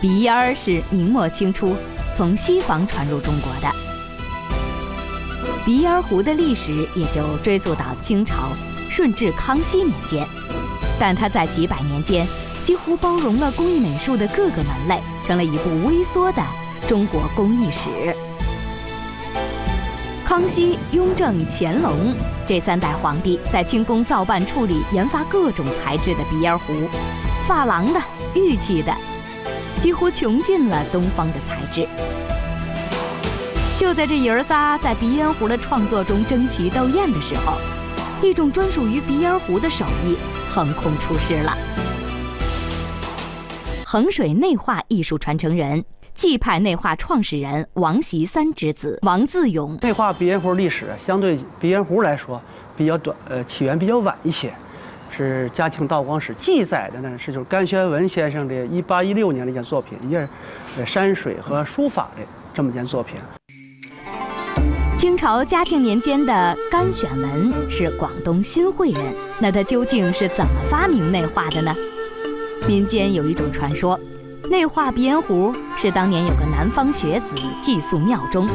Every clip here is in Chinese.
鼻烟儿是明末清初从西方传入中国的。鼻烟壶的历史也就追溯到清朝顺治、康熙年间，但它在几百年间几乎包容了工艺美术的各个门类，成了一部微缩的中国工艺史。康熙、雍正、乾隆这三代皇帝在清宫造办处理研发各种材质的鼻烟壶，珐琅的、玉器的。几乎穷尽了东方的才智。就在这爷儿仨在鼻烟壶的创作中争奇斗艳的时候，一种专属于鼻烟壶的手艺横空出世了。衡水内画艺术传承人、冀派内画创始人王习三之子王自勇。内画鼻烟壶历史相对鼻烟壶来说比较短，呃，起源比较晚一些。是嘉庆道光史记载的呢，是就是甘宣文先生的1816年的一件作品，一件山水和书法的这么一件作品。清朝嘉庆年间的甘选文是广东新会人，那他究竟是怎么发明内画的呢？民间有一种传说，内画鼻烟壶是当年有个南方学子寄宿庙中，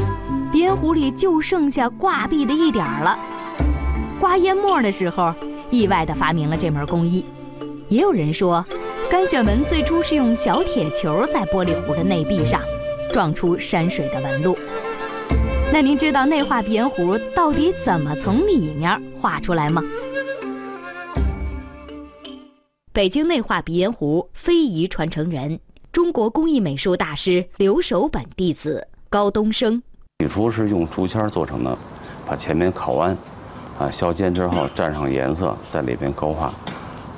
鼻烟壶里就剩下挂壁的一点儿了，刮烟沫的时候。意外地发明了这门工艺，也有人说，干选文最初是用小铁球在玻璃壶的内壁上撞出山水的纹路。那您知道内画鼻烟壶到底怎么从里面画出来吗？北京内画鼻烟壶非遗传承人、中国工艺美术大师刘守本弟子高东升，起初是用竹签做成的，把前面烤完。啊，削尖之后蘸上颜色，在里边勾画。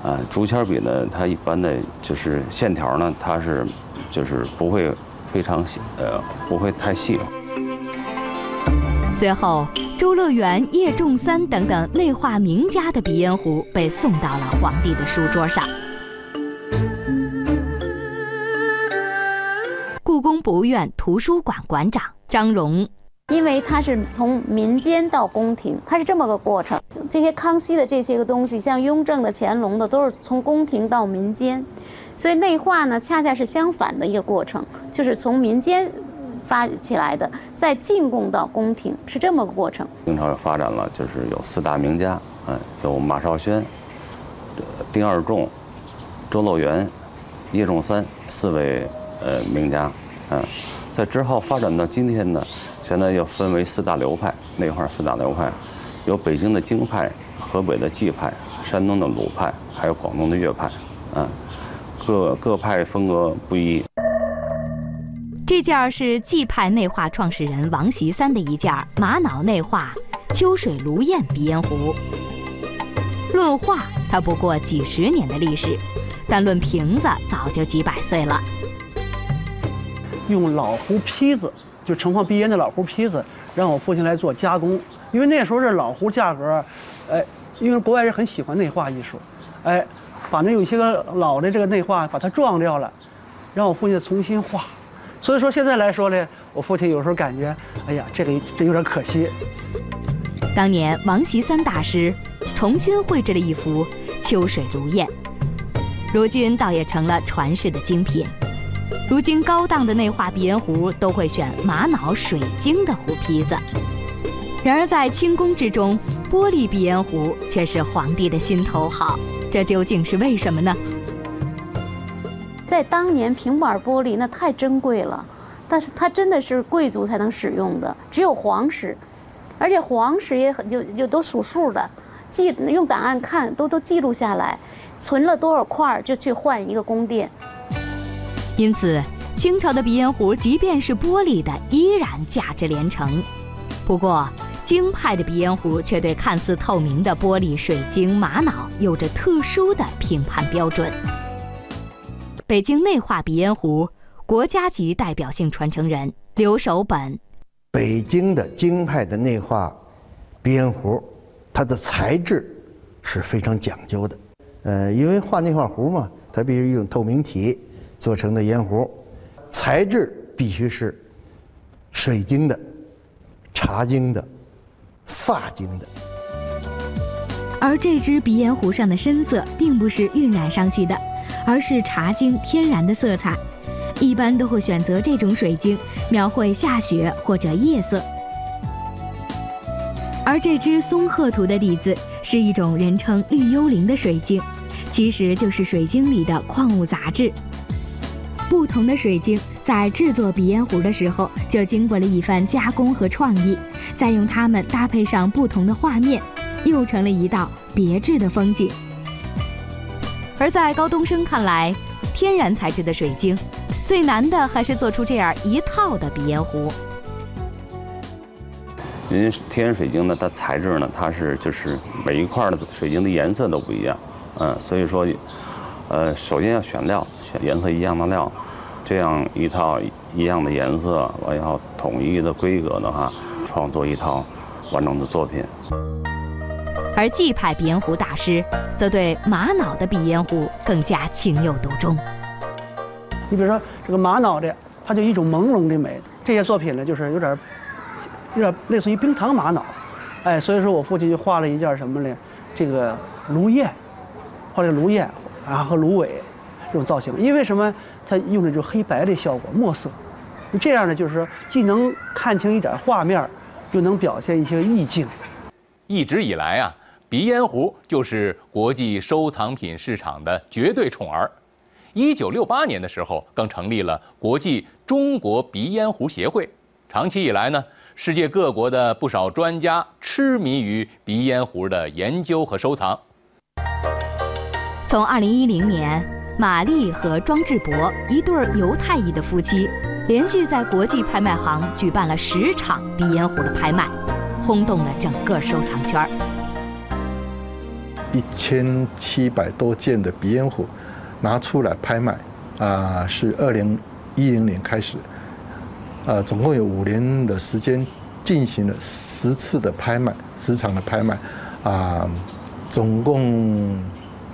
啊，竹签笔呢，它一般的就是线条呢，它是就是不会非常细，呃，不会太细。随后，周乐元、叶仲三等等内画名家的鼻烟壶被送到了皇帝的书桌上。故宫博物院图书馆馆长张荣。因为它是从民间到宫廷，它是这么个过程。这些康熙的这些个东西，像雍正的、乾隆的，都是从宫廷到民间，所以内画呢，恰恰是相反的一个过程，就是从民间发起来的，再进贡到宫廷，是这么个过程。清朝发展了，就是有四大名家，嗯，有马绍轩、丁二仲、周乐元、叶仲三四位呃名家，嗯，在之后发展到今天呢。现在又分为四大流派，内画四大流派，有北京的京派、河北的冀派、山东的鲁派，还有广东的粤派，嗯，各各派风格不一。这件儿是冀派内画创始人王习三的一件玛瑙内画秋水芦燕鼻烟壶。论画，它不过几十年的历史，但论瓶子，早就几百岁了。用老壶坯子。就盛放鼻烟的老壶坯子，让我父亲来做加工。因为那时候这老壶价格，哎，因为国外人很喜欢内画艺术，哎，把那有些个老的这个内画把它撞掉了，让我父亲重新画。所以说现在来说呢，我父亲有时候感觉，哎呀，这个这有点可惜。当年王习三大师重新绘制了一幅秋水如燕，如今倒也成了传世的精品。如今高档的内画鼻烟壶都会选玛瑙、水晶的壶坯子，然而在清宫之中，玻璃鼻烟壶却是皇帝的心头好。这究竟是为什么呢？在当年，平板玻璃那太珍贵了，但是它真的是贵族才能使用的，只有皇室，而且皇室也很就就都数数的，记用档案看都都记录下来，存了多少块就去换一个宫殿。因此，清朝的鼻烟壶即便是玻璃的，依然价值连城。不过，京派的鼻烟壶却对看似透明的玻璃、水晶、玛瑙有着特殊的评判标准。北京内画鼻烟壶国家级代表性传承人刘守本，北京的京派的内画鼻烟壶，它的材质是非常讲究的。呃，因为画内画壶嘛，它必须用透明体。做成的烟壶，材质必须是水晶的、茶晶的、发晶的。而这只鼻烟壶上的深色，并不是晕染上去的，而是茶晶天然的色彩。一般都会选择这种水晶描绘下雪或者夜色。而这只松鹤图的底子是一种人称绿幽灵的水晶，其实就是水晶里的矿物杂质。不同的水晶在制作鼻烟壶的时候，就经过了一番加工和创意，再用它们搭配上不同的画面，又成了一道别致的风景。而在高东升看来，天然材质的水晶最难的还是做出这样一套的鼻烟壶。因为天然水晶呢，它材质呢，它是就是每一块的水晶的颜色都不一样，嗯，所以说，呃，首先要选料，选颜色一样的料，这样一套一样的颜色，完以后统一的规格的话，创作一套完整的作品。而季派鼻烟壶大师则对玛瑙的鼻烟壶更加情有独钟。你比如说这个玛瑙的，它就一种朦胧的美。这些作品呢，就是有点有点类似于冰糖玛瑙，哎，所以说我父亲就画了一件什么呢？这个芦燕，画这个芦燕，然后和芦苇这种造型。因为什么？它用的就是黑白的效果，墨色。这样呢，就是说既能看清一点画面，又能表现一些意境。一直以来啊。鼻烟壶就是国际收藏品市场的绝对宠儿。一九六八年的时候，更成立了国际中国鼻烟壶协会。长期以来呢，世界各国的不少专家痴迷于鼻烟壶的研究和收藏。从二零一零年，玛丽和庄志博一对犹太裔的夫妻，连续在国际拍卖行举办了十场鼻烟壶的拍卖，轰动了整个收藏圈儿。一千七百多件的鼻烟壶拿出来拍卖，啊，是二零一零年开始，呃，总共有五年的时间进行了十次的拍卖，十场的拍卖，啊，总共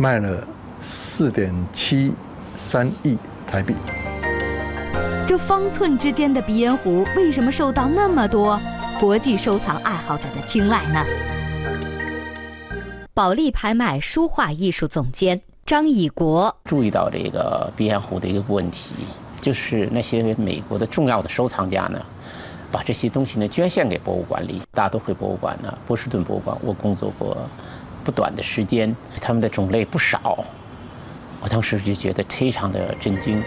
卖了四点七三亿台币。这方寸之间的鼻烟壶为什么受到那么多国际收藏爱好者的青睐呢？保利拍卖书画艺术总监张以国注意到这个鼻烟壶的一个问题，就是那些美国的重要的收藏家呢，把这些东西呢捐献给博物馆里。大都会博物馆呢，波士顿博物馆，我工作过不短的时间，他们的种类不少。我当时就觉得非常的震惊。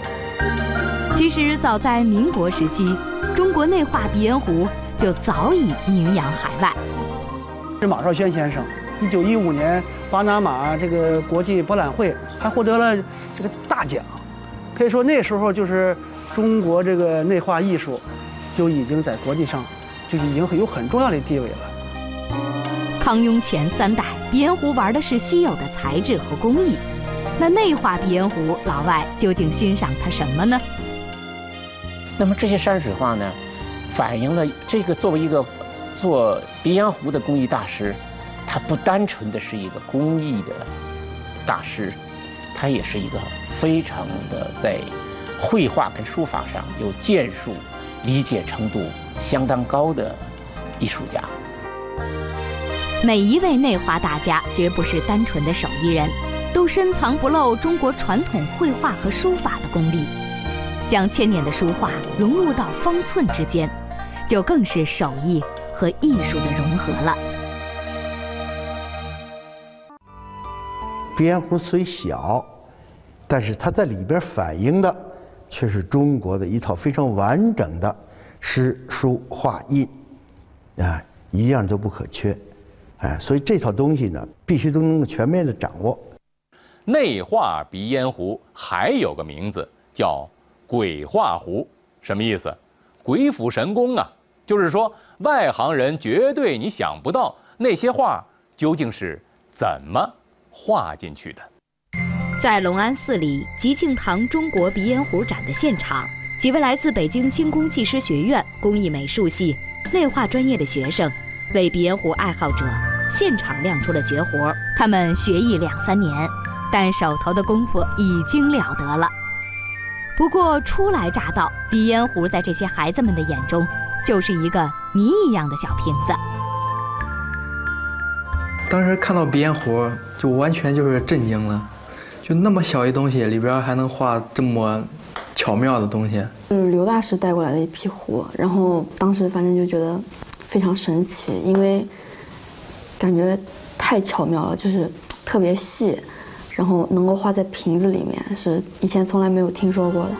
其实早在民国时期，中国内画鼻烟壶就早已名扬海外。是马少轩先生。一九一五年，巴拿马这个国际博览会还获得了这个大奖，可以说那时候就是中国这个内画艺术就已经在国际上就已经有很重要的地位了。康雍前三代鼻烟壶玩的是稀有的材质和工艺，那内画鼻烟壶老外究竟欣赏它什么呢？那么这些山水画呢，反映了这个作为一个做鼻烟壶的工艺大师。他不单纯的是一个工艺的大师，他也是一个非常的在绘画跟书法上有建树、理解程度相当高的艺术家。每一位内画大家绝不是单纯的手艺人，都深藏不露中国传统绘画和书法的功力，将千年的书画融入到方寸之间，就更是手艺和艺术的融合了。边壶虽小，但是它在里边反映的却是中国的一套非常完整的诗书画印，啊，一样都不可缺，哎，所以这套东西呢，必须都能够全面的掌握。内画鼻烟壶还有个名字叫鬼画壶，什么意思？鬼斧神工啊！就是说，外行人绝对你想不到那些画究竟是怎么。画进去的，在隆安寺里吉庆堂中国鼻烟壶展的现场，几位来自北京精工技师学院工艺美术系内画专业的学生，为鼻烟壶爱好者现场亮出了绝活。他们学艺两三年，但手头的功夫已经了得了。不过初来乍到，鼻烟壶在这些孩子们的眼中，就是一个谜一样的小瓶子。当时看到鼻烟壶，就完全就是震惊了，就那么小一东西里边还能画这么巧妙的东西。就是刘大师带过来的一批壶，然后当时反正就觉得非常神奇，因为感觉太巧妙了，就是 特别细，然后能够画在瓶子里面，是以前从来没有听说过的。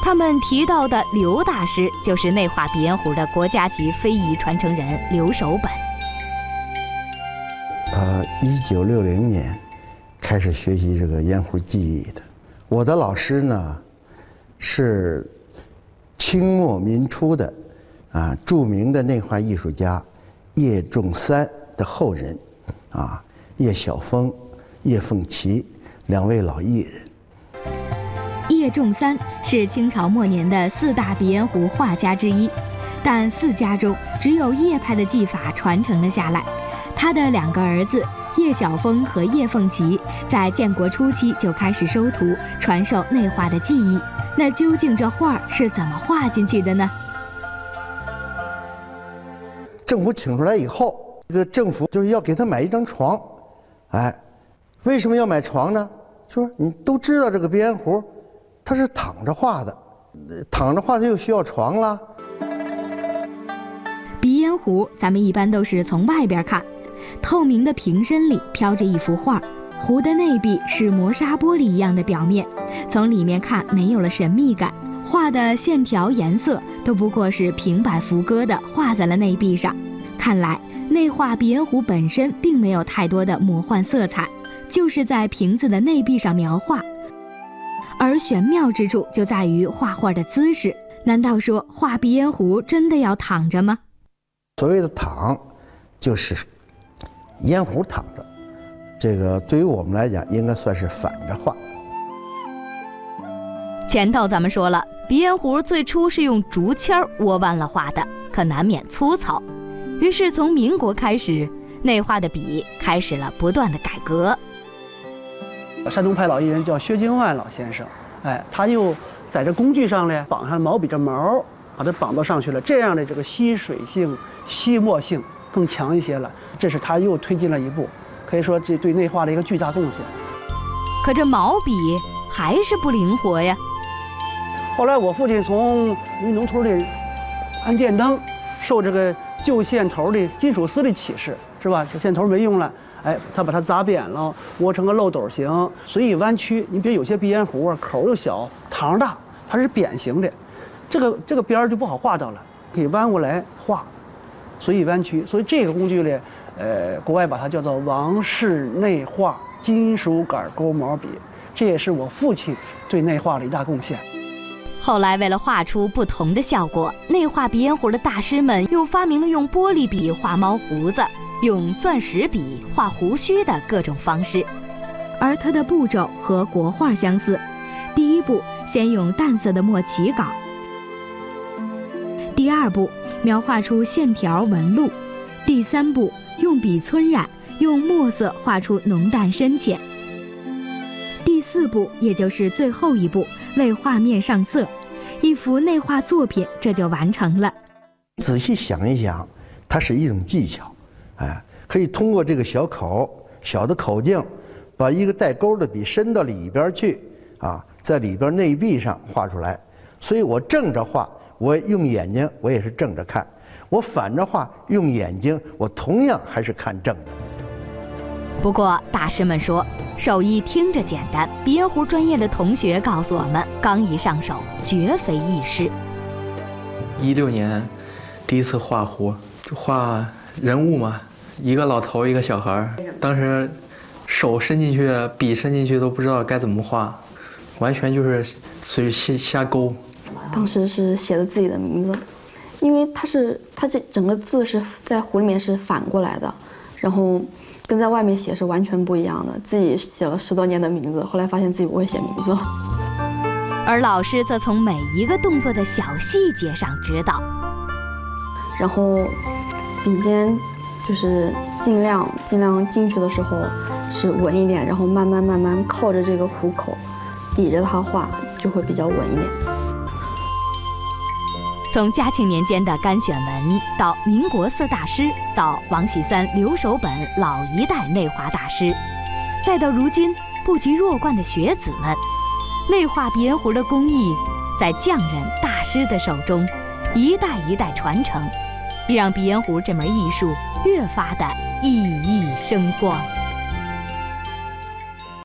他们提到的刘大师，就是内画鼻烟壶的国家级非遗传承人刘守本。呃，一九六零年开始学习这个烟壶技艺的。我的老师呢，是清末民初的啊著名的内画艺术家叶仲三的后人，啊叶晓峰、叶凤岐两位老艺人。叶仲三是清朝末年的四大鼻烟壶画家之一，但四家中只有叶派的技法传承了下来。他的两个儿子叶晓峰和叶凤岐在建国初期就开始收徒，传授内画的技艺。那究竟这画是怎么画进去的呢？政府请出来以后，这个政府就是要给他买一张床，哎，为什么要买床呢？说你都知道这个鼻烟壶，它是躺着画的，躺着画它就需要床啦。鼻烟壶咱们一般都是从外边看，透明的瓶身里飘着一幅画，壶的内壁是磨砂玻璃一样的表面，从里面看没有了神秘感，画的线条颜色都不过是平板浮搁的画在了内壁上。看来内画鼻烟壶本身并没有太多的魔幻色彩，就是在瓶子的内壁上描画。而玄妙之处就在于画画的姿势，难道说画鼻烟壶真的要躺着吗？所谓的躺，就是烟壶躺着。这个对于我们来讲，应该算是反着画。前头咱们说了，鼻烟壶最初是用竹签窝弯了画的，可难免粗糙。于是从民国开始，内画的笔开始了不断的改革。山东派老艺人叫薛金万老先生，哎，他又在这工具上呢绑上毛笔这毛，把它绑到上去了，这样的这个吸水性、吸墨性更强一些了。这是他又推进了一步，可以说这对内画的一个巨大贡献。可这毛笔还是不灵活呀。后来我父亲从农村里安电灯，受这个旧线头的金属丝的启示，是吧？这线头没用了，哎，他把它砸扁了，窝成个漏斗形，随意弯曲。你比如有些鼻烟壶啊，口又小，膛大，它是扁形的，这个这个边儿就不好画到了，可以弯过来画，随意弯曲。所以这个工具呢，呃，国外把它叫做王氏内画金属杆钩毛笔，这也是我父亲对内画的一大贡献。后来，为了画出不同的效果，内画鼻烟壶的大师们又发明了用玻璃笔画猫胡子、用钻石笔画胡须的各种方式。而它的步骤和国画相似：第一步，先用淡色的墨起稿；第二步，描画出线条纹路；第三步，用笔皴染，用墨色画出浓淡深浅；第四步，也就是最后一步。为画面上色，一幅内画作品这就完成了。仔细想一想，它是一种技巧，哎，可以通过这个小口、小的口径，把一个带钩的笔伸到里边去，啊，在里边内壁上画出来。所以我正着画，我用眼睛，我也是正着看；我反着画，用眼睛，我同样还是看正的。不过大师们说。手艺听着简单，鼻烟壶专业的同学告诉我们，刚一上手绝非易事。一六年，第一次画壶，就画人物嘛，一个老头，一个小孩儿。当时手伸进去，笔伸进去都不知道该怎么画，完全就是随瞎瞎勾。当时是写的自己的名字，因为它是它这整个字是在壶里面是反过来的，然后。跟在外面写是完全不一样的。自己写了十多年的名字，后来发现自己不会写名字了。而老师则从每一个动作的小细节上指导，然后笔尖就是尽量尽量进去的时候是稳一点，然后慢慢慢慢靠着这个虎口抵着它画，就会比较稳一点。从嘉庆年间的干选文，到民国四大师，到王喜三、刘守本老一代内画大师，再到如今不及弱冠的学子们，内画鼻烟壶的工艺，在匠人大师的手中，一代一代传承，也让鼻烟壶这门艺术越发的熠熠生光。